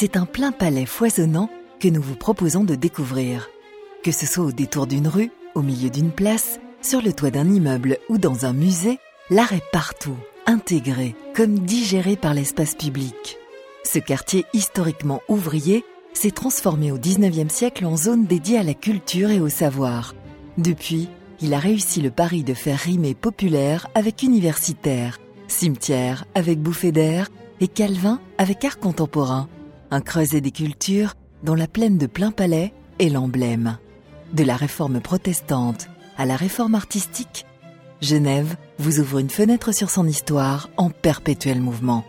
c'est un plein palais foisonnant que nous vous proposons de découvrir. Que ce soit au détour d'une rue, au milieu d'une place, sur le toit d'un immeuble ou dans un musée, l'art est partout, intégré, comme digéré par l'espace public. Ce quartier historiquement ouvrier s'est transformé au XIXe siècle en zone dédiée à la culture et au savoir. Depuis, il a réussi le pari de faire rimer populaire avec universitaire, cimetière avec bouffée d'air et Calvin avec art contemporain. Un creuset des cultures dont la plaine de plein palais est l'emblème. De la réforme protestante à la réforme artistique, Genève vous ouvre une fenêtre sur son histoire en perpétuel mouvement.